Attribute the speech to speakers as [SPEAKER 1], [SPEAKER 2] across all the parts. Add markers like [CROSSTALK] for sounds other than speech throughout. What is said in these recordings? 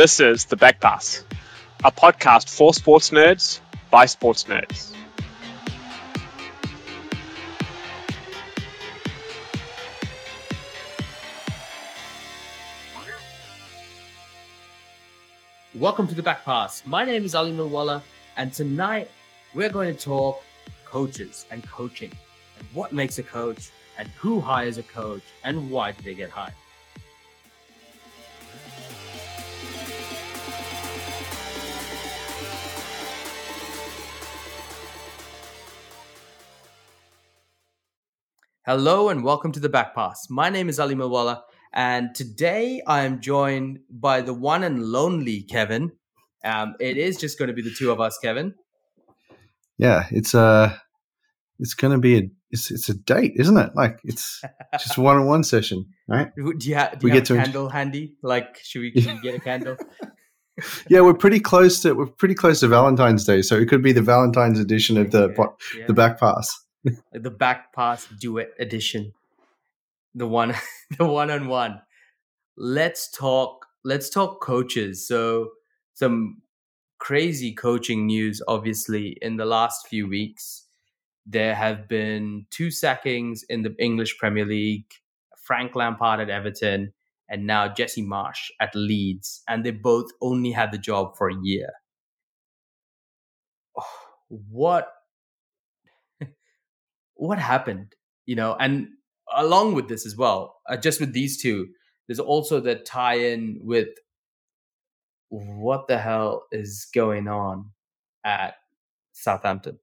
[SPEAKER 1] This is The Back Pass, a podcast for sports nerds by sports nerds.
[SPEAKER 2] Welcome to The Back Pass. My name is Ali Milwala, and tonight we're going to talk coaches and coaching and what makes a coach and who hires a coach and why do they get hired. Hello and welcome to the Back Pass. My name is Ali Mawala, and today I am joined by the one and lonely Kevin. Um, it is just going to be the two of us, Kevin.
[SPEAKER 3] Yeah, it's uh it's going to be a it's it's a date, isn't it? Like it's just one on one session, right?
[SPEAKER 2] Do you, ha- do you
[SPEAKER 3] We
[SPEAKER 2] have
[SPEAKER 3] get
[SPEAKER 2] a
[SPEAKER 3] to-
[SPEAKER 2] candle handy? Like, should we, should we get a candle? [LAUGHS] [LAUGHS]
[SPEAKER 3] Yeah, we're pretty close to we're pretty close to Valentine's Day, so it could be the Valentine's edition of the po-
[SPEAKER 2] Yeah.
[SPEAKER 3] the back pass.
[SPEAKER 2] Like the back pass duet edition. The one [LAUGHS] the one on one let's talk let's talk coaches. So some crazy coaching news obviously in the last few weeks. There have been two sackings in the english premier league frank lampard at everton and now jesse marsch at leeds and they both only had the job for a year. [SIGHS] What what happened you know and along with this as well uh, just with these two there's also the tie-in with what the hell is going on at southampton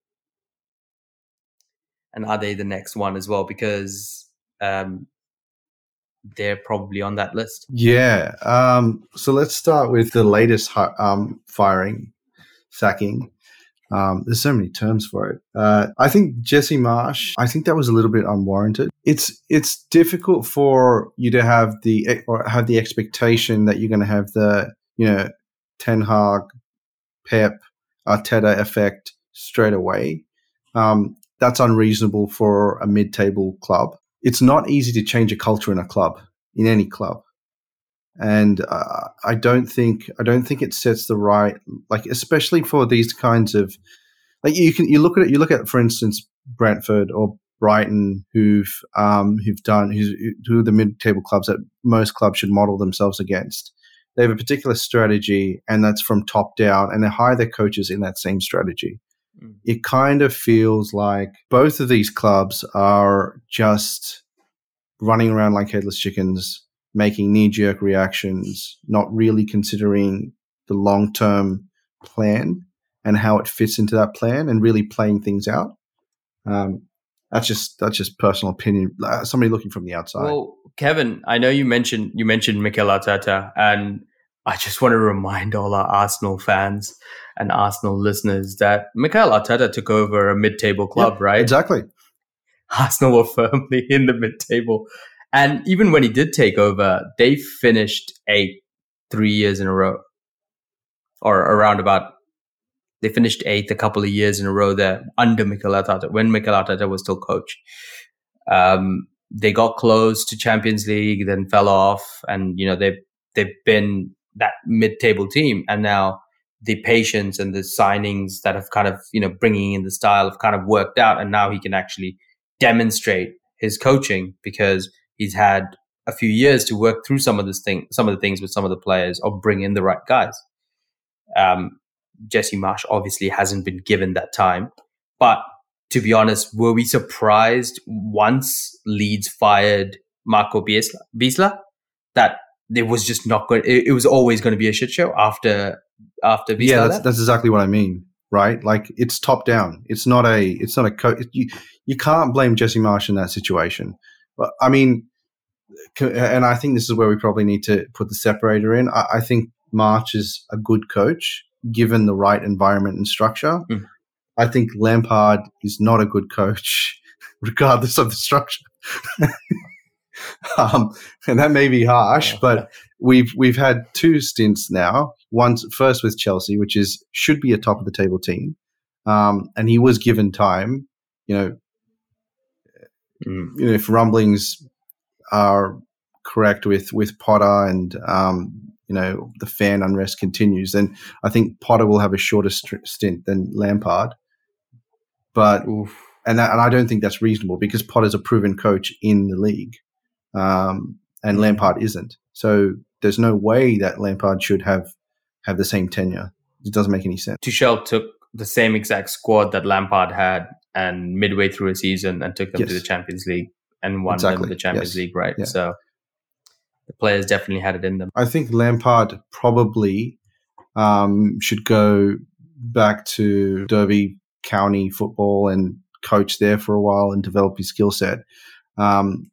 [SPEAKER 2] and are they the next one as well because um they're probably on that list
[SPEAKER 3] Yeah. Um, so let's start with the latest um, firing, sacking. Um, there's so many terms for it. Uh, I think Jesse Marsch. I think that was a little bit unwarranted. It's it's difficult for you to have the or have the expectation that you're going to have the you know Ten Hag, Pep, Arteta effect straight away. Um, that's unreasonable for a mid-table club. It's not easy to change a culture in a club, in any club and uh, I don't think I don't think it sets the right like especially for these kinds of like you can you look at it you look at for instance Brentford or Brighton who've um, who've done who's, who are the mid table clubs that most clubs should model themselves against. They have a particular strategy and that's from top down and they hire their coaches in that same strategy.
[SPEAKER 2] Mm.
[SPEAKER 3] It kind of feels like both of these clubs are just running around like headless chickens making knee jerk reactions, not really considering the long term plan and how it fits into that plan and really playing things out. Um, that's just that's just personal opinion. Uh, Somebody looking from the outside.
[SPEAKER 2] Well, Kevin, I know you mentioned you mentioned Mikel Arteta, and I just want to remind all our Arsenal fans and Arsenal listeners that Mikel Arteta took over a mid-table club,
[SPEAKER 3] Yep,
[SPEAKER 2] right?
[SPEAKER 3] Exactly.
[SPEAKER 2] Arsenal were [LAUGHS] firmly in the mid-table, and even when he did take over, they finished eighth three years in a row, or around about. They finished eighth a couple of years in a row there under Mikel Arteta when Mikel Arteta was still coach. Um, they got close to Champions League, then fell off, and you know they've they've been that mid-table team, and now the patience and the signings that have kind of you know bringing in the style have kind of worked out, and now he can actually demonstrate his coaching because he's had a few years to work through some of this thing, some of the things with some of the players, or bring in the right guys. Um, Jesse Marsch obviously hasn't been given that time, but to be honest, were we surprised once Leeds fired Marco Bielsa, Bielsa that it was just not good? It, it was always going to be a shit show after after Bielsa.
[SPEAKER 3] yeah, that's that's exactly what I mean. Right? Like it's top down. It's not a. It's not a. Co- you you can't blame Jesse Marsh in that situation. But I mean, and I think this is where we probably need to put the separator in. I, I think Marsch is a good coach given the right environment and structure.
[SPEAKER 2] Mm.
[SPEAKER 3] I think Lampard is not a good coach, [LAUGHS] regardless of the structure. [LAUGHS] um, and that may be harsh, but we've we've had two stints now. Once first with Chelsea, which is should be a top of the table team, um, and he was given time. You know,
[SPEAKER 2] Mm.
[SPEAKER 3] you know, if rumblings are correct with with Potter and um, you know the fan unrest continues, then I think Potter will have a shorter st- stint than Lampard. But
[SPEAKER 2] Oof.
[SPEAKER 3] and that, and I don't think that's reasonable because Potter's a proven coach in the league, um, and Lampard isn't. So there's no way that Lampard should have have the same tenure. It doesn't make any sense.
[SPEAKER 2] Tuchel took the same exact squad that Lampard had, and midway through a season, and took them to the Champions League and won
[SPEAKER 3] Exactly.
[SPEAKER 2] them the Champions
[SPEAKER 3] Yes.
[SPEAKER 2] League, right?
[SPEAKER 3] Yeah.
[SPEAKER 2] So the players definitely had it in them.
[SPEAKER 3] I think Lampard probably um, should go back to Derby County football and coach there for a while and develop his skill set. Um,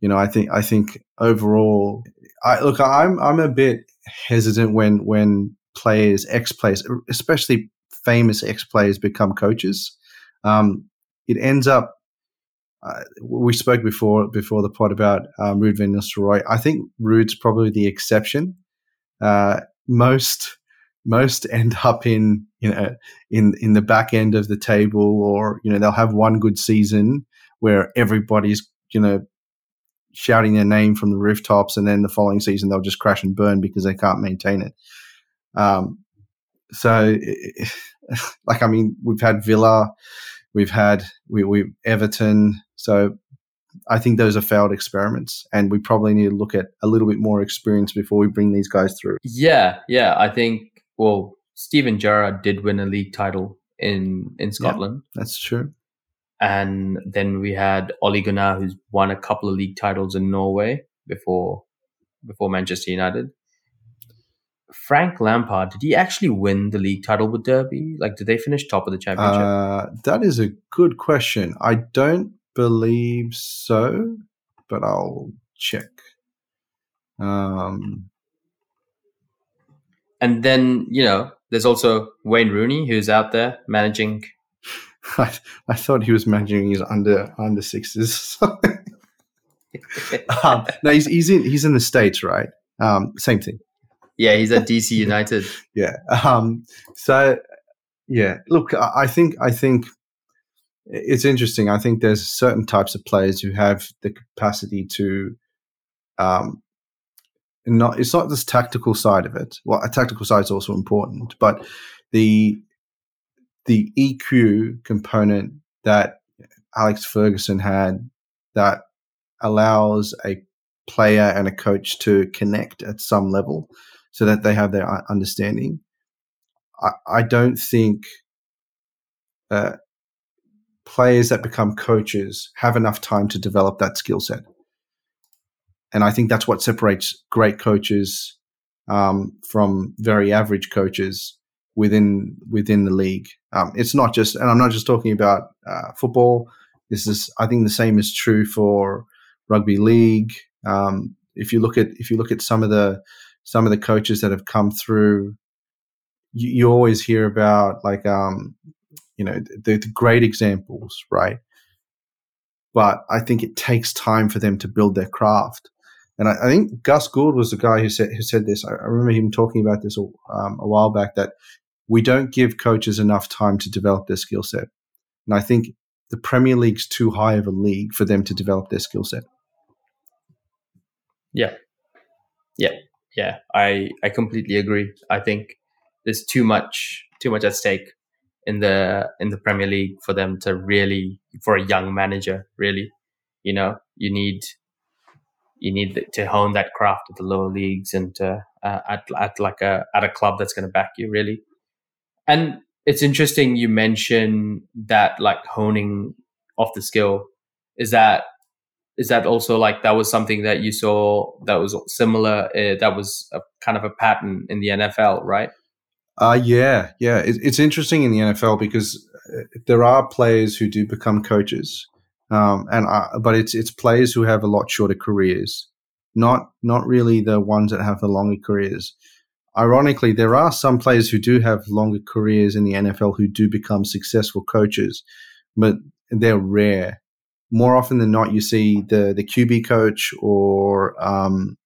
[SPEAKER 3] you know, I think I think overall, I look. I'm I'm a bit hesitant when when players, ex players, especially famous ex players, become coaches. Um, it ends up. Uh, we spoke before before the pod about um, Ruud van Nistelrooy. I think Ruud's probably the exception. Uh, most most end [LAUGHS] up in you know in in the back end of the table, or you know they'll have one good season where everybody's you know shouting their name from the rooftops, and then the following season they'll just crash and burn because they can't maintain it. Um, so, [LAUGHS] like I mean, we've had Villa, we've had we we Everton. So I think those are failed experiments, and we probably need to look at a little bit more experience before we bring these guys through.
[SPEAKER 2] Yeah, yeah. I think well, Steven Gerrard did win a league title in in Scotland.
[SPEAKER 3] That's true.
[SPEAKER 2] And then we had Ole Gunnar, who's won a couple of league titles in Norway before before Manchester United. Frank Lampard, did he actually win the league title with Derby? Like, did they finish top of the championship?
[SPEAKER 3] Uh, that is a good question. I don't believe so, but I'll check. Um,
[SPEAKER 2] and then, you know, there's also Wayne Rooney, who's out there managing. [LAUGHS]
[SPEAKER 3] I, I thought he was managing his under under sixes. [LAUGHS] [LAUGHS] um, no, he's he's in he's in the states, right? Um, same thing.
[SPEAKER 2] Yeah, he's at DC [LAUGHS] United.
[SPEAKER 3] yeah. Um, so yeah, look, I think I think it's interesting. I think there's certain types of players who have the capacity to, um, not it's not this tactical side of it. Well, a tactical side is also important, but the the EQ component that Alex Ferguson had that allows a player and a coach to connect at some level so that they have their understanding. I, I don't think uh, players that become coaches have enough time to develop that skill set. And I think that's what separates great coaches um, from very average coaches within within the league. Um, it's not just, and I'm not just talking about uh, football. This is, I think, the same is true for rugby league. Um, if you look at if you look at some of the some of the coaches that have come through, you, you always hear about like um, you know the, the great examples, right? But I think it takes time for them to build their craft. And I, I think Gus Gould was the guy who said who said this. I, I remember him talking about this um, a while back that we don't give coaches enough time to develop their skill set. And I think the Premier League's too high of a league for them to develop their skill set.
[SPEAKER 2] Yeah. Yeah. Yeah. I I completely agree. I think there's too much too much at stake in the in the Premier League for them to really for a young manager, really. You know, you need you need to hone that craft at the lower leagues and to, uh, at at like a at a club that's going to back you really. And it's interesting you mention that like honing off the skill is that is that also like that was something that you saw that was similar uh, that was a kind of a pattern in the NFL right?
[SPEAKER 3] Uh yeah yeah. It, it's interesting in the NFL because uh, there are players who do become coaches um and uh, but it's it's players who have a lot shorter careers not not really the ones that have the longer careers. Ironically there are some players who do have longer careers in the NFL who do become successful coaches but they're rare more often than not, you see the the QB coach or um,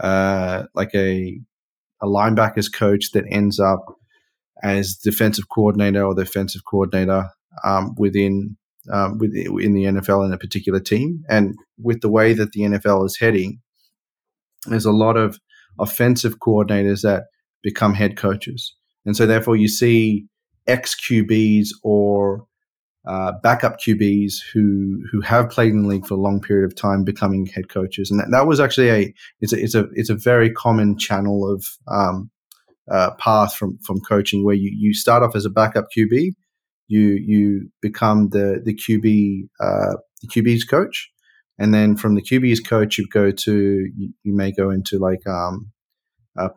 [SPEAKER 3] uh, like a a linebackers coach that ends up as defensive coordinator or defensive coordinator um, within um, within the NFL in a particular team. And with the way that the NFL is heading, there's a lot of offensive coordinators that become head coaches. And so therefore you see ex QBs or uh, backup QBs who who have played in the league for a long period of time becoming head coaches, and that, that was actually a it's a it's a it's a very common channel of um, uh, path from from coaching where you you start off as a backup QB, you you become the the QB uh, the QB's coach, and then from the QB's coach you go to you, you may go into like um,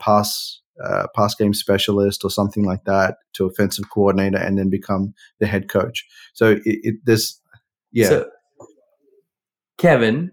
[SPEAKER 3] pass uh, pass game specialist or something like that to offensive coordinator and then become the head coach. So it, it this, yeah. So,
[SPEAKER 2] Kevin,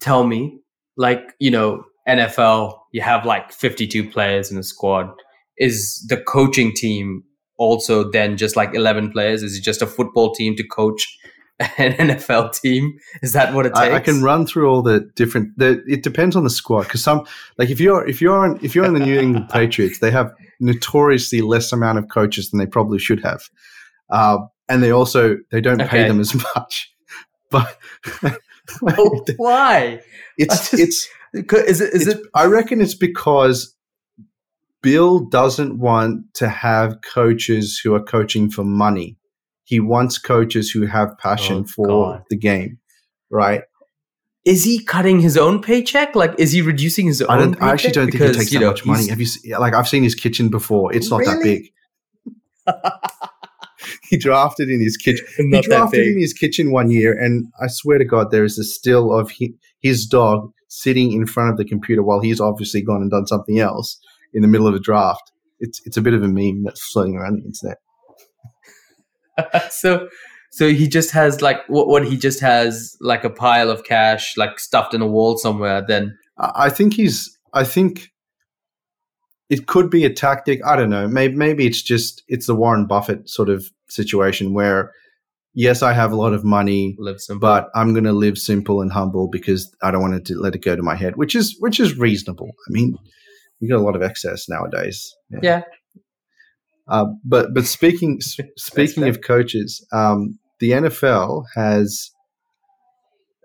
[SPEAKER 2] tell me, like you know, NFL, you have like fifty-two players in a squad. Is the coaching team also then just like eleven players? Is it just a football team to coach [LAUGHS] an NFL team? Is that what it takes?
[SPEAKER 3] I, I can run through all the different. The, it depends on the squad because some, like if you're if you're on, if you're in the New England [LAUGHS] Patriots, they have notoriously less amount of coaches than they probably should have, uh, and they also they don't okay. pay them as [LAUGHS] much. But
[SPEAKER 2] oh, why?
[SPEAKER 3] It's just, it's
[SPEAKER 2] is it is it?
[SPEAKER 3] I reckon it's because Bill doesn't want to have coaches who are coaching for money he wants coaches who have passion oh, for God. the game, right?
[SPEAKER 2] Is he cutting his own paycheck? Like, is he reducing his
[SPEAKER 3] I
[SPEAKER 2] own?
[SPEAKER 3] I actually don't because, think he takes that know, much money. Have you seen, like I've seen his kitchen before? It's not really? that big. [LAUGHS] he drafted in his kitchen. [LAUGHS] Not he drafted in his kitchen one year, and I swear to God, there is a still of he, his dog sitting in front of the computer while he's obviously gone and done something else in the middle of a draft. It's it's a bit of a meme that's floating around the internet. [LAUGHS]
[SPEAKER 2] so so he just has like what, what he just has like a pile of cash like stuffed in a wall somewhere then
[SPEAKER 3] i think he's i think it could be a tactic. I don't know. Maybe maybe it's just it's the warren buffett sort of situation where yes i have a lot of money but i'm going to live simple and humble because i don't want to let it go to my head which is which is reasonable. I mean we got a lot of excess nowadays.
[SPEAKER 2] Yeah, yeah.
[SPEAKER 3] Uh, but but speaking speaking of coaches, um, the NFL has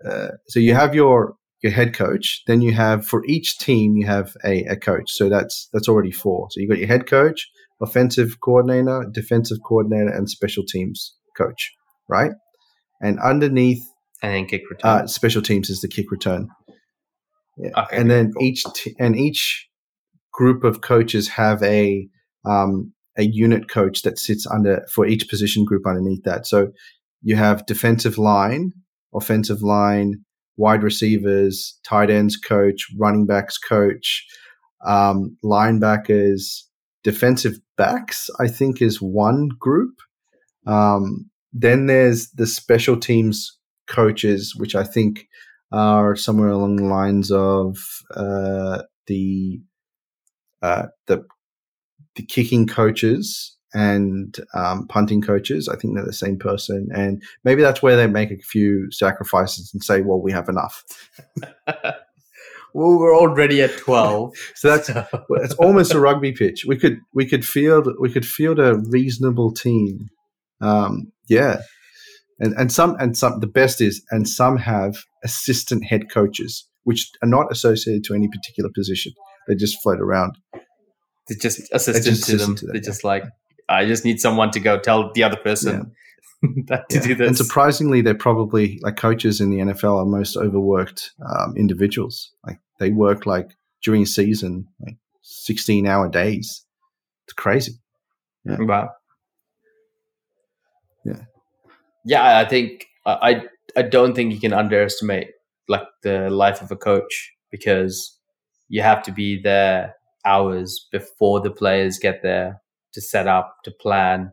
[SPEAKER 3] uh, so you have your your head coach, then you have for each team you have a, a coach. So that's that's already four. So you got your head coach, offensive coordinator, defensive coordinator, and special teams coach, right? And underneath,
[SPEAKER 2] and then kick return.
[SPEAKER 3] Uh, special teams is the kick return. Yeah. Okay, and then cool. each t- and each group of coaches have a um, a unit coach that sits under for each position group underneath that. So you have defensive line, offensive line, wide receivers, tight ends coach, running backs coach, um, linebackers, defensive backs. I think is one group. Um, then there's the special teams coaches, which I think are somewhere along the lines of uh, the uh, the the kicking coaches and um, punting coaches. I think they're the same person, and maybe that's where they make a few sacrifices and say, "Well, we have enough." [LAUGHS]
[SPEAKER 2] well, we're already at twelve, [LAUGHS]
[SPEAKER 3] so that's it's almost a rugby pitch. We could we could field we could field a reasonable team. Um, yeah, and and some and some the best is and some have assistant head coaches which are not associated to any particular position. They just float around
[SPEAKER 2] they just assistant just to, them. to. They're yeah. just like, I just need someone to go tell the other person yeah. [LAUGHS] that to yeah. do this.
[SPEAKER 3] And surprisingly, they're probably like coaches in the NFL are most overworked um, individuals. Like they work like during season, like sixteen hour days. It's crazy.
[SPEAKER 2] Yeah. Wow.
[SPEAKER 3] Yeah.
[SPEAKER 2] Yeah, I think I I don't think you can underestimate like the life of a coach because you have to be there hours before the players get there to set up, to plan.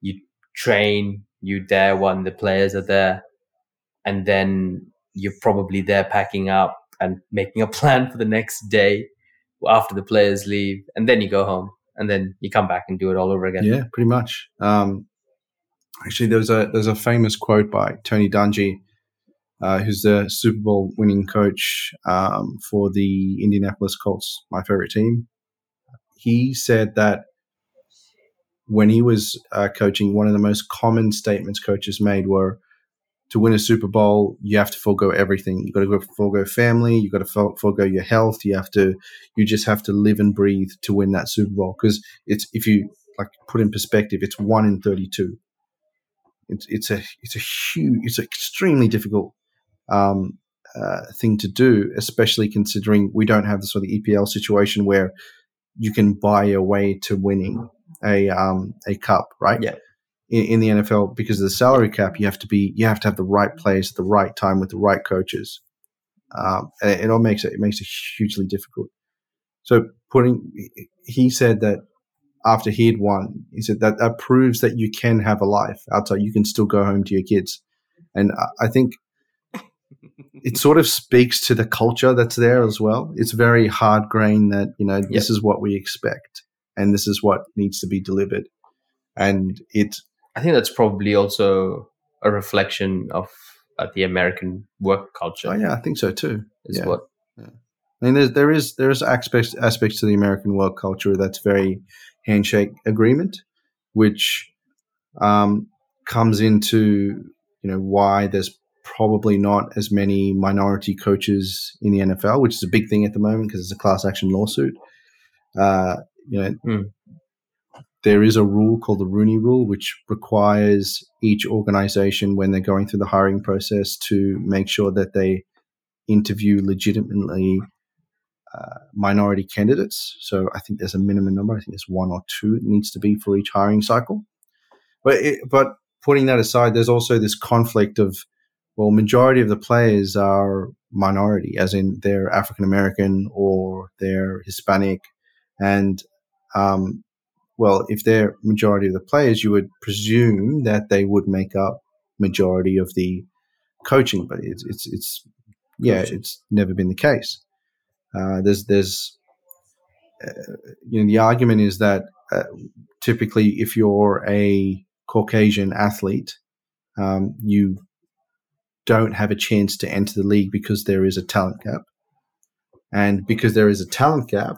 [SPEAKER 2] You train, you there when the players are there. And then you're probably there packing up and making a plan for the next day after the players leave. And then you go home and then you come back and do it all over again.
[SPEAKER 3] Yeah, pretty much. Um, actually, there's a there's a famous quote by Tony Dungy, uh, who's the Super Bowl winning coach um, for the Indianapolis Colts, my favorite team. He said that when he was uh, coaching, one of the most common statements coaches made were, to win a Super Bowl, you have to forego everything. You've got to forego family. You've got to forego your health. You have to, you just have to live and breathe to win that Super Bowl. Because it's if you like put in perspective, it's one in thirty-two. It's it's a it's a huge, it's an extremely difficult um, uh, thing to do, especially considering we don't have the sort of EPL situation where you can buy your way to winning a um, a cup, right?
[SPEAKER 2] Yeah
[SPEAKER 3] in, in, the NFL because of the salary cap. You have to be you have to have the right players at the right time with the right coaches. Um, and it, all makes it it makes it hugely difficult. So putting he said that after he had won, he said that that proves that you can have a life outside. You can still go home to your kids, and I, I think it sort of speaks to the culture that's there as well. It's very hard grain that you know this is what we expect and this is what needs to be delivered, and it
[SPEAKER 2] I think that's probably also a reflection of uh, the American work culture.
[SPEAKER 3] Oh, yeah, I think so too.
[SPEAKER 2] Is
[SPEAKER 3] yeah.
[SPEAKER 2] what.
[SPEAKER 3] Yeah. I mean, there's, there is there is aspects aspects to the American work culture that's very handshake agreement, which um, comes into you know why there's probably not as many minority coaches in the NFL, which is a big thing at the moment because it's a class action lawsuit. Uh, you know, mm there is a rule called the Rooney Rule, which requires each organization, when they're going through the hiring process, to make sure that they interview legitimately uh, minority candidates. So I think there's a minimum number. I think there's one or two it needs to be for each hiring cycle. But it, but putting that aside, there's also this conflict of well, majority of the players are minority, as in they're African American or they're Hispanic, and um, well, if they're majority of the players, you would presume that they would make up majority of the coaching, but it's it's, it's yeah, coaching. it's never been the case. Uh, there's there's uh, you know the argument is that uh, typically if you're a Caucasian athlete, um, you don't have a chance to enter the league because there is a talent gap, and because there is a talent gap,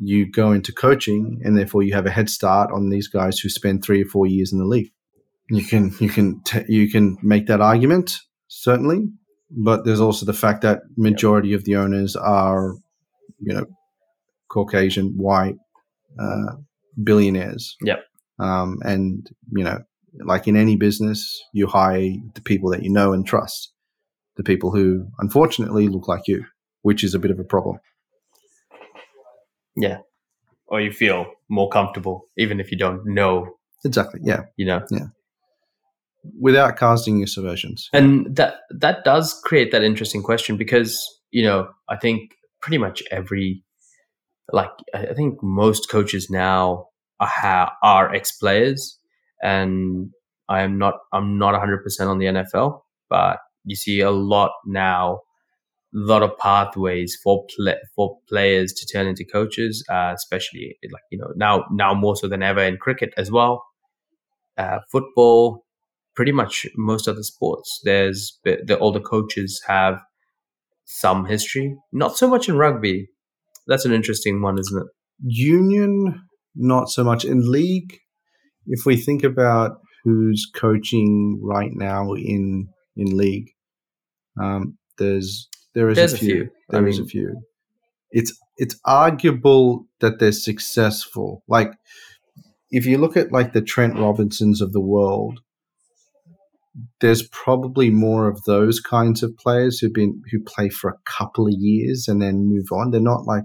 [SPEAKER 3] you go into coaching and therefore you have a head start on these guys who spend three or four years in the league. You can you can t- you can make that argument certainly, but there's also the fact that majority of the owners are, you know, Caucasian, white, uh, billionaires.
[SPEAKER 2] Yep.
[SPEAKER 3] Um, and you know, like in any business, you hire the people that you know and trust, the people who unfortunately look like you, which is a bit of a problem.
[SPEAKER 2] Yeah. Or you feel more comfortable, even if you don't know.
[SPEAKER 3] Exactly. Yeah.
[SPEAKER 2] You know.
[SPEAKER 3] Yeah. Without casting your subversions.
[SPEAKER 2] And that that does create that interesting question because you know I think pretty much every like I think most coaches now are, are ex players, and I am not I'm not 100 percent on the NFL, but you see a lot now a lot of pathways for for players to turn into coaches, uh, especially like you know now now more so than ever in cricket as well. Uh, football, pretty much most of the sports. There's the older coaches have some history, not so much in rugby. That's an interesting one, isn't it?
[SPEAKER 3] Union, not so much in league. If we think about who's coaching right now in in league, um, there's there is
[SPEAKER 2] There's
[SPEAKER 3] a few.
[SPEAKER 2] A few.
[SPEAKER 3] There is mean, a few. It's it's arguable that they're successful. Like if you look at like the Trent Robinsons of the world, there's probably more of those kinds of players who've been who play for a couple of years and then move on. They're not like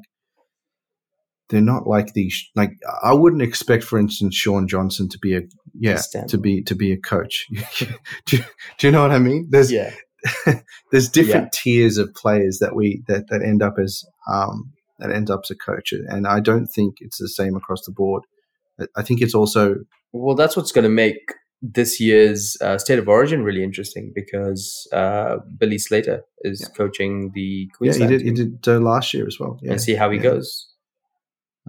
[SPEAKER 3] they're not like these like I wouldn't expect, for instance, Shaun Johnson to be a yeah to be to be a coach. [LAUGHS] do, do you know what I mean? There's
[SPEAKER 2] yeah. [LAUGHS]
[SPEAKER 3] there's different yeah. tiers of players that we that, that end up as um, that end up as a coach, and I don't think it's the same across the board. I think it's also
[SPEAKER 2] well. That's what's going to make this year's uh, state of origin really interesting because uh, Billy Slater is yeah. coaching the Queensland.
[SPEAKER 3] Yeah, he did. He did uh, last year as well. Yeah.
[SPEAKER 2] And see how he goes.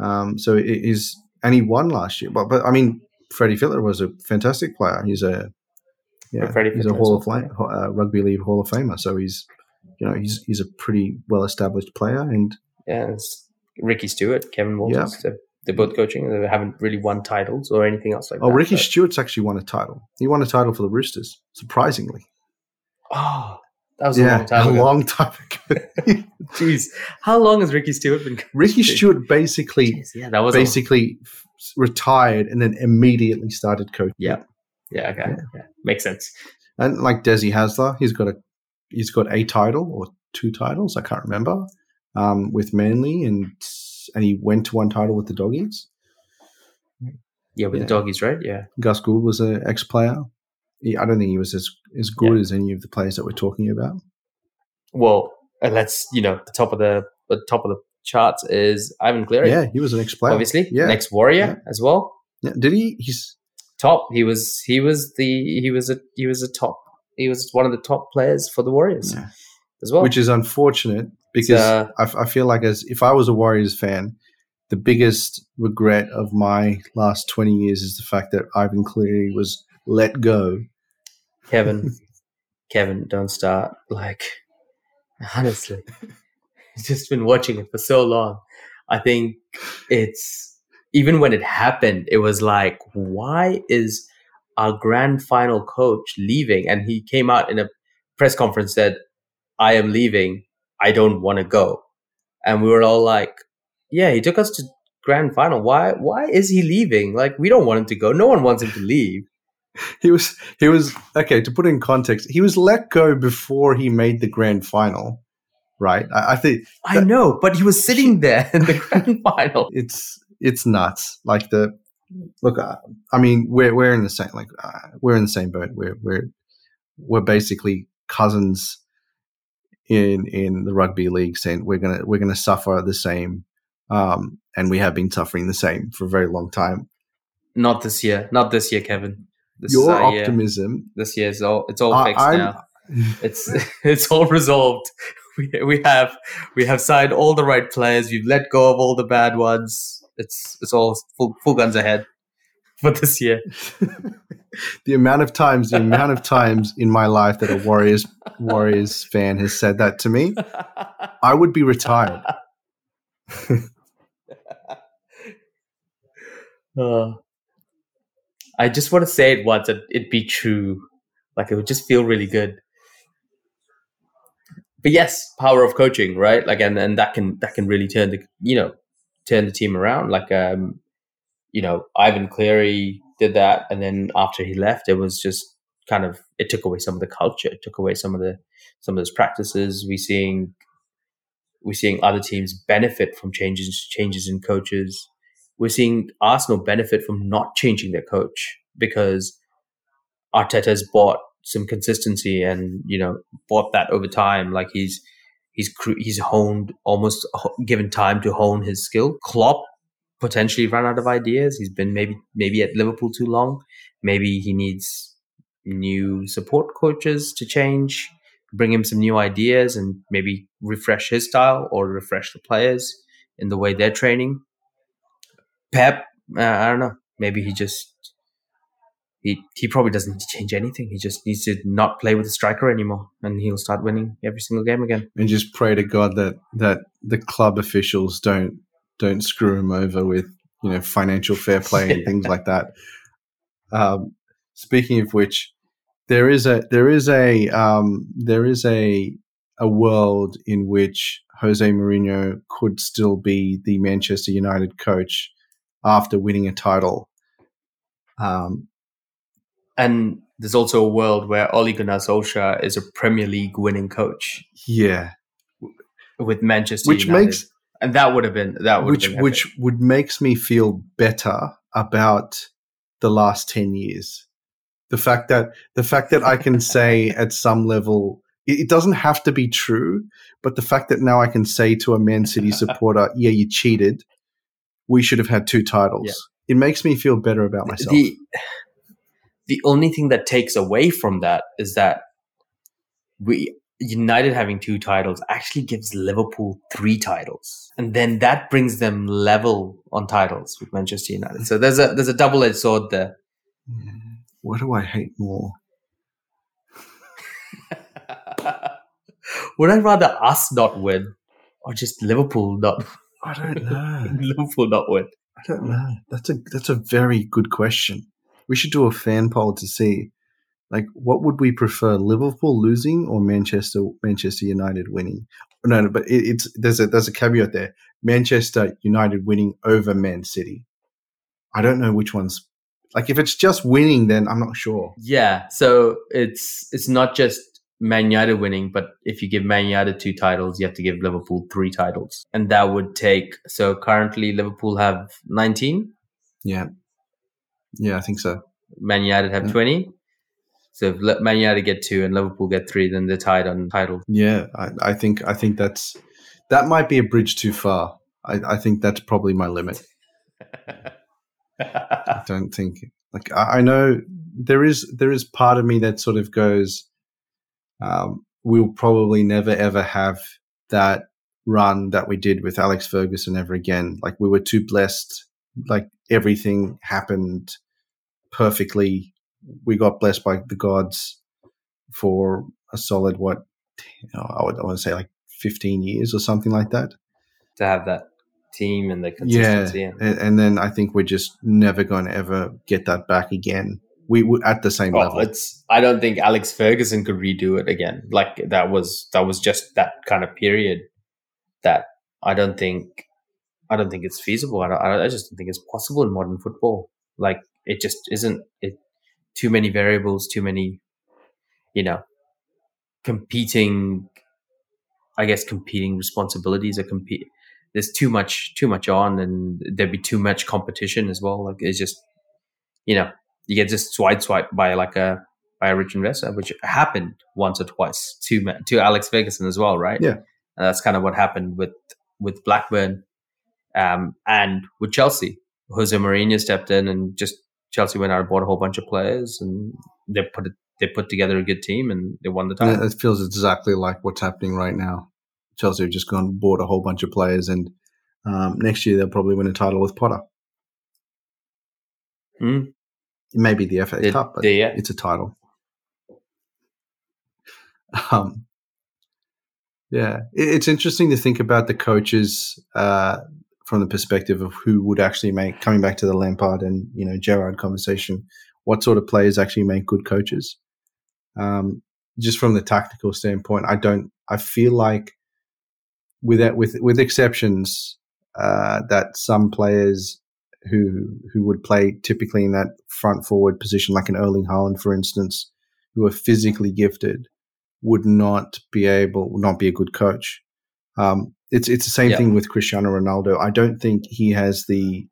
[SPEAKER 3] Um, so it is, and he won last year. But but I mean, Freddie Fittler was a fantastic player. He's a yeah, he's a Hall of Fame, uh, rugby league Hall of Famer. So he's, you know, he's he's a pretty well established player. And
[SPEAKER 2] yeah, it's Ricky Stuart, Kevin Walters. Yeah. They're, they're both coaching. They haven't really won titles or anything else like
[SPEAKER 3] oh,
[SPEAKER 2] that.
[SPEAKER 3] Oh, Ricky but. Stuart's actually won a title. He won a title for the Roosters, surprisingly.
[SPEAKER 2] Oh, that was a
[SPEAKER 3] yeah,
[SPEAKER 2] long time [LAUGHS]
[SPEAKER 3] a long time ago. [LAUGHS] [LAUGHS]
[SPEAKER 2] Jeez, how long has Ricky Stuart been?
[SPEAKER 3] Ricky Stuart basically
[SPEAKER 2] Jeez, yeah, that was
[SPEAKER 3] basically f- retired and then immediately started coaching.
[SPEAKER 2] yeah, yeah, okay, yeah. makes sense.
[SPEAKER 3] And like Desi Hasler, he's got a he's got a title or two titles, I can't remember, um, with Manly, and and he went to one title with the Doggies.
[SPEAKER 2] Yeah, with
[SPEAKER 3] Yeah.
[SPEAKER 2] the doggies, right? Yeah,
[SPEAKER 3] Gus Gould was an ex player. I don't think he was as as good
[SPEAKER 2] Yeah.
[SPEAKER 3] as any of the players that we're talking about.
[SPEAKER 2] well, and let's you know the top of the the top of the charts is Ivan Cleary,
[SPEAKER 3] Yeah, he was an ex player.
[SPEAKER 2] obviously,
[SPEAKER 3] Yeah.
[SPEAKER 2] next Warrior
[SPEAKER 3] Yeah.
[SPEAKER 2] as well.
[SPEAKER 3] Yeah. Did he? He's
[SPEAKER 2] Top, he was he was the he was a he was a top he was one of the top players for the Warriors
[SPEAKER 3] Yeah.
[SPEAKER 2] as well.
[SPEAKER 3] which is unfortunate because
[SPEAKER 2] uh,
[SPEAKER 3] I, f- I feel like as if I was a Warriors fan, the biggest regret of my last twenty years is the fact that Ivan Cleary was let go.
[SPEAKER 2] Kevin, [LAUGHS] Kevin, don't start. Like, [LAUGHS] honestly, just been watching it for so long. I think it's even when it happened, it was like, why is our grand final coach leaving? And he came out in a press conference said, I am leaving. I don't want to go. And we were all like, yeah, he took us to grand final. Why, why is he leaving? Like, we don't want him to go. No one wants him to leave. [LAUGHS]
[SPEAKER 3] He was he was okay to put in context. He was let go before he made the grand final, right? I, I think
[SPEAKER 2] I know, but he was sitting there in the [LAUGHS] grand final.
[SPEAKER 3] it's it's nuts. Like the look, uh, I mean, we're we're in the same like uh, we're in the same boat. We're we're we're basically cousins in in the rugby league. Saying we're gonna we're gonna suffer the same, um, and we have been suffering the same for a very long time.
[SPEAKER 2] Not this year. Not this year, Kevin. This
[SPEAKER 3] Your
[SPEAKER 2] is our year.
[SPEAKER 3] optimism,
[SPEAKER 2] This year is all. It's all
[SPEAKER 3] I-
[SPEAKER 2] fixed
[SPEAKER 3] I'm-
[SPEAKER 2] now. [LAUGHS] It's [LAUGHS] it's all resolved. We we have we have signed all the right players. We've let go of all the bad ones. It's it's all full full guns ahead for this year. [LAUGHS]
[SPEAKER 3] the amount of times, the amount of times in my life that a Warriors Warriors fan has said that to me, I would be retired.
[SPEAKER 2] Uh, I just want to say it once and it be true. Like it would just feel really good. But yes, power of coaching, right? Like and, and that can that can really turn the you know turn the team around. Like um, you know, Ivan Cleary did that, and then after he left, it was just kind of it took away some of the culture, it took away some of the some of those practices. We seeing we're seeing other teams benefit from changes changes in coaches we're seeing Arsenal benefit from not changing their coach because Arteta's bought some consistency and you know bought that over time. Like he's he's he's honed almost given time to hone his skill. Klopp potentially ran out of ideas. He's been maybe maybe at Liverpool too long. Maybe he needs new support coaches to change, bring him some new ideas, and maybe refresh his style or refresh the players in the way they're training. Pep, uh, I don't know. Maybe he just he he probably doesn't need to change anything. He just needs to not play with a striker anymore, and he'll start winning every single game again.
[SPEAKER 3] and just pray to God that that the club officials don't don't screw him over with you know financial fair play and [LAUGHS] things like that. Um, speaking of which, there is a there is a um, there is a a world in which Jose Mourinho could still be the Manchester United coach after winning a title. Um,
[SPEAKER 2] And there's also a world where Ole Gunnar Solskjaer is a Premier League winning coach
[SPEAKER 3] yeah,
[SPEAKER 2] with Manchester
[SPEAKER 3] which
[SPEAKER 2] United.
[SPEAKER 3] makes
[SPEAKER 2] and that would have been that would
[SPEAKER 3] which which would makes me feel better about the last 10 years the fact that the fact that i can [LAUGHS] say at some level it doesn't have to be true but the fact that now i can say to a man city supporter yeah you cheated we should have had two titles
[SPEAKER 2] Yeah.
[SPEAKER 3] it makes me feel better about myself
[SPEAKER 2] the the only thing that takes away from that is that we United having two titles actually gives Liverpool three titles, and then that brings them level on titles with Manchester United. So there's a there's a double edged sword there.
[SPEAKER 3] What do i hate more [LAUGHS]
[SPEAKER 2] Would I rather us not win or just Liverpool not
[SPEAKER 3] i don't know [LAUGHS]
[SPEAKER 2] Liverpool not win?
[SPEAKER 3] I don't know. Ah. That's a that's a very good question. We should do a fan poll to see Like, what would we prefer, Liverpool losing or Manchester Manchester United winning? No, no, but it, it's there's a there's a caveat there. Manchester United winning over Man City. I don't know which one's like if it's just winning, then I'm not sure.
[SPEAKER 2] Yeah, so it's it's not just Man United winning, but if you give Man United two titles, you have to give Liverpool three titles, and that would take. So currently, Liverpool have 19.
[SPEAKER 3] Yeah, yeah, I think so.
[SPEAKER 2] Man United have
[SPEAKER 3] Yeah.
[SPEAKER 2] 20. So if Man United get two and Liverpool get three, then they're tied on titles.
[SPEAKER 3] Yeah, I, I think I think that's that might be a bridge too far. I, I think that's probably my limit. [LAUGHS] I don't think like I, I know there is there is part of me that sort of goes, um, we'll probably never ever have that run that we did with Alex Ferguson ever again. Like we were too blessed. Like everything happened perfectly. We got blessed by the gods for a solid what know, I would I want to say like fifteen years or something like that.
[SPEAKER 2] to have that team and the
[SPEAKER 3] Yeah,
[SPEAKER 2] consistency. and-
[SPEAKER 3] and, and then I think we're just never going to ever get that back again. We would at the same
[SPEAKER 2] Oh,
[SPEAKER 3] level.
[SPEAKER 2] it's. I don't think Alex Ferguson could redo it again. Like that was that was just that kind of period. That I don't think. I don't think it's feasible. I, don't, I I just don't think it's possible in modern football. Like it just isn't. It too many variables, too many, you know, competing. I guess competing responsibilities are compete. There's too much, too much on, and there'd be too much competition as well. Like it's just, you know, you get just swipe swipe by like a by a rich investor, which happened once or twice to to Alex Ferguson as well, right?
[SPEAKER 3] Yeah.
[SPEAKER 2] and that's kind of what happened with with Blackburn, um, and with Chelsea. Jose Mourinho stepped in and just Chelsea went out and bought a whole bunch of players, and they put it they put together a good team and they won the title.
[SPEAKER 3] it it feels exactly like what's happening right now. Chelsea have just gone and bought a whole bunch of players, and um, next year they'll probably win a title with Potter.
[SPEAKER 2] Mm.
[SPEAKER 3] Maybe the FA
[SPEAKER 2] They-
[SPEAKER 3] Cup, but
[SPEAKER 2] they- yeah.
[SPEAKER 3] it's a title. Um, yeah, it, it's interesting to think about the coaches uh, from the perspective of who would actually make coming back to the Lampard and you know Gerrard conversation. What sort of players actually make good coaches? Um, just from the tactical standpoint, I don't. I feel like, with that, with with exceptions, uh, that some players who who would play typically in that front forward position, like an Erling Haaland, for instance, who are physically gifted, would not be able, would not be a good coach. Um, it's it's the same
[SPEAKER 2] Yeah.
[SPEAKER 3] thing with Cristiano Ronaldo. I don't think he has the.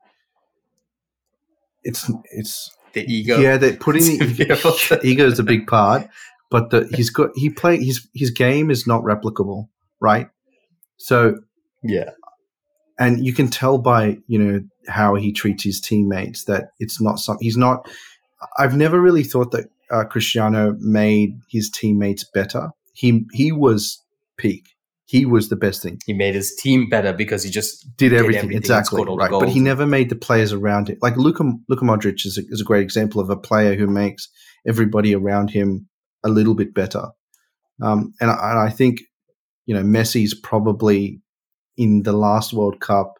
[SPEAKER 3] It's it's
[SPEAKER 2] The ego,
[SPEAKER 3] yeah, that putting [LAUGHS]
[SPEAKER 2] To be able
[SPEAKER 3] the [LAUGHS] ego is a big part, but the he's got he play his his game is not replicable, right? So
[SPEAKER 2] yeah,
[SPEAKER 3] and you can tell by you know how he treats his teammates that it's not something he's not i've never really thought that uh, cristiano made his teammates better. He he was peak. He was the best thing.
[SPEAKER 2] He made his team better because he just
[SPEAKER 3] did
[SPEAKER 2] Did
[SPEAKER 3] everything,
[SPEAKER 2] everything
[SPEAKER 3] exactly.
[SPEAKER 2] scored all the
[SPEAKER 3] right. But he never made the players around him. Like luka luka modric is a, is a great example of a player who makes everybody around him a little bit better. Um, and, I, and i think you know messi's probably in the last world cup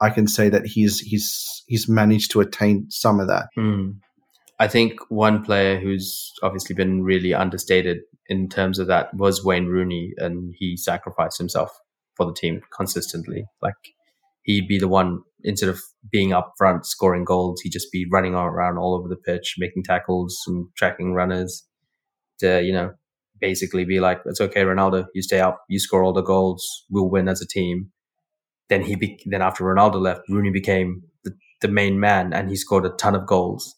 [SPEAKER 3] i can say that he's he's he's managed to attain some of that
[SPEAKER 2] Hmm. I think one player who's obviously been really understated in terms of that was Wayne Rooney, and he sacrificed himself for the team consistently. Like he'd be the one instead of being up front scoring goals, he'd just be running around all over the pitch, making tackles and tracking runners. To you know, basically be like, "It's okay, Ronaldo. You stay up. You score all the goals. We'll win as a team." Then he be- then after Ronaldo left, Rooney became the, the main man, and he scored a ton of goals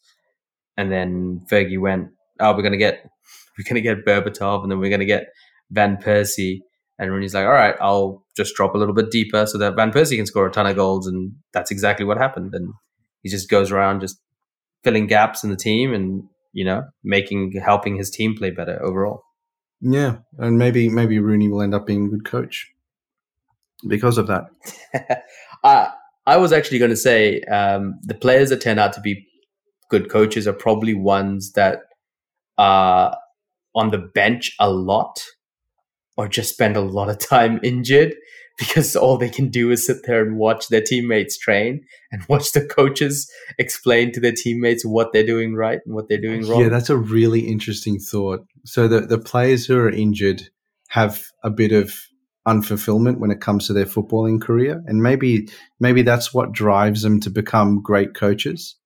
[SPEAKER 2] and then Fergie went, "Oh, we're gonna get [LAUGHS] we're gonna get Berbatov, and then we're gonna get Van Persie." And Rooney's like, "All right, I'll just drop a little bit deeper so that Van Persie can score a ton of goals." And that's exactly what happened. And he just goes around just filling gaps in the team, and you know, making helping his team play better overall.
[SPEAKER 3] Yeah and maybe maybe rooney will end up being a good coach because of that. [LAUGHS]
[SPEAKER 2] I I was actually going to say um, the players that turn out to be good coaches are probably ones that are on the bench a lot or just spend a lot of time [LAUGHS] injured [LAUGHS] because all they can do is sit there and watch their teammates train and [LAUGHS] watch the coaches explain to their teammates what they're doing right and what they're doing wrong.
[SPEAKER 3] Yeah, that's a really interesting thought. So the the players who are injured have a bit of unfulfillment when it comes to their footballing career, and maybe maybe that's what drives them to become great coaches.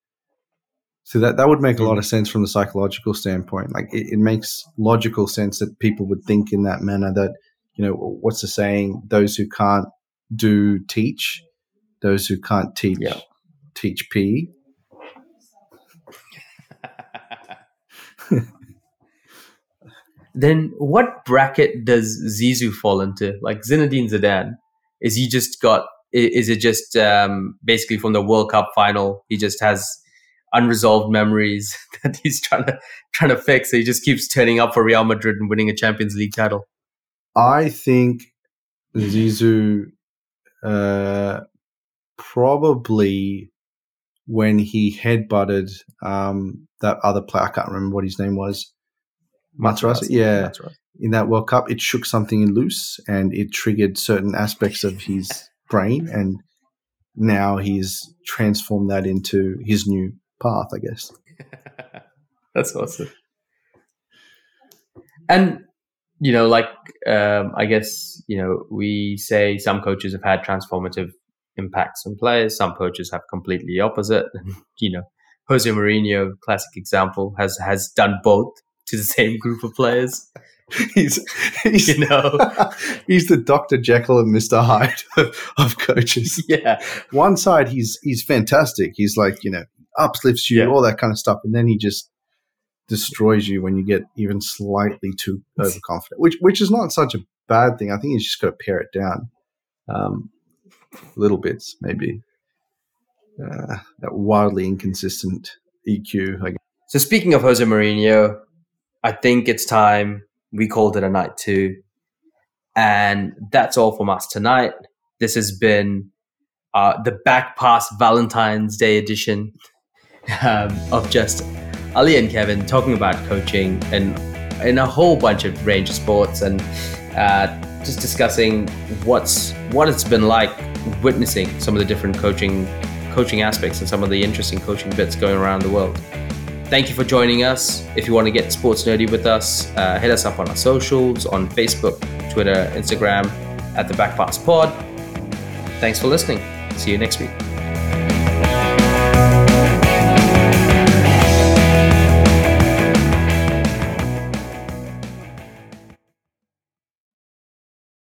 [SPEAKER 3] So that that would make a lot of mm. sense from the psychological standpoint. Like it, it makes logical sense that people would think in that manner that you know what's the saying? Those who can't do teach, those who can't teach
[SPEAKER 2] Yeah.
[SPEAKER 3] teach P. [LAUGHS]
[SPEAKER 2] then what bracket does Zizou fall into? Like Zinedine Zidane, is he just got? Is it just um, basically from the World Cup final? He just has unresolved memories [LAUGHS] that he's trying to trying to fix. So he just keeps turning up for Real Madrid and winning a Champions League title.
[SPEAKER 3] I think Zizou uh, probably when he headbutted um, that other player, I can't remember what his name was, Materazzi? Yeah. In that World Cup, it shook something loose and it triggered certain aspects of his brain. And now he's transformed that into his new path, I guess. [LAUGHS]
[SPEAKER 2] That's awesome. And you know, like um, I guess you know, we say some coaches have had transformative impacts on players. Some coaches have completely opposite. [LAUGHS] you know, Jose Mourinho, classic example, has has done both to the [LAUGHS] same group of players. [LAUGHS]
[SPEAKER 3] he's, he's,
[SPEAKER 2] You know,
[SPEAKER 3] he's the Dr. Jekyll and Mr. Hyde of, of coaches.
[SPEAKER 2] yeah,
[SPEAKER 3] One side, he's he's fantastic. He's like, you know, uplifts you,
[SPEAKER 2] Yeah.
[SPEAKER 3] all that kind of stuff. And then he just destroys you when you get even slightly too [LAUGHS] overconfident, which which is not such a bad thing. I think you just got to pare it down, um, little bits maybe. Uh, that wildly inconsistent EQ. I guess.
[SPEAKER 2] So speaking of Jose Mourinho, I think it's time we called it a night too. And that's all from us tonight. This has been uh, the back pass Valentine's Day edition [LAUGHS] um, of just Ali and Kevin talking about coaching and in a whole bunch of range of sports and uh, just discussing what's what it's been like witnessing some of the different coaching coaching aspects and some of the interesting coaching bits going around the world. Thank you for joining us. If you want to get sports nerdy with us, uh, hit us up on our socials on Facebook, Twitter, Instagram at the Back Pass Pod. Thanks for listening. See you next week.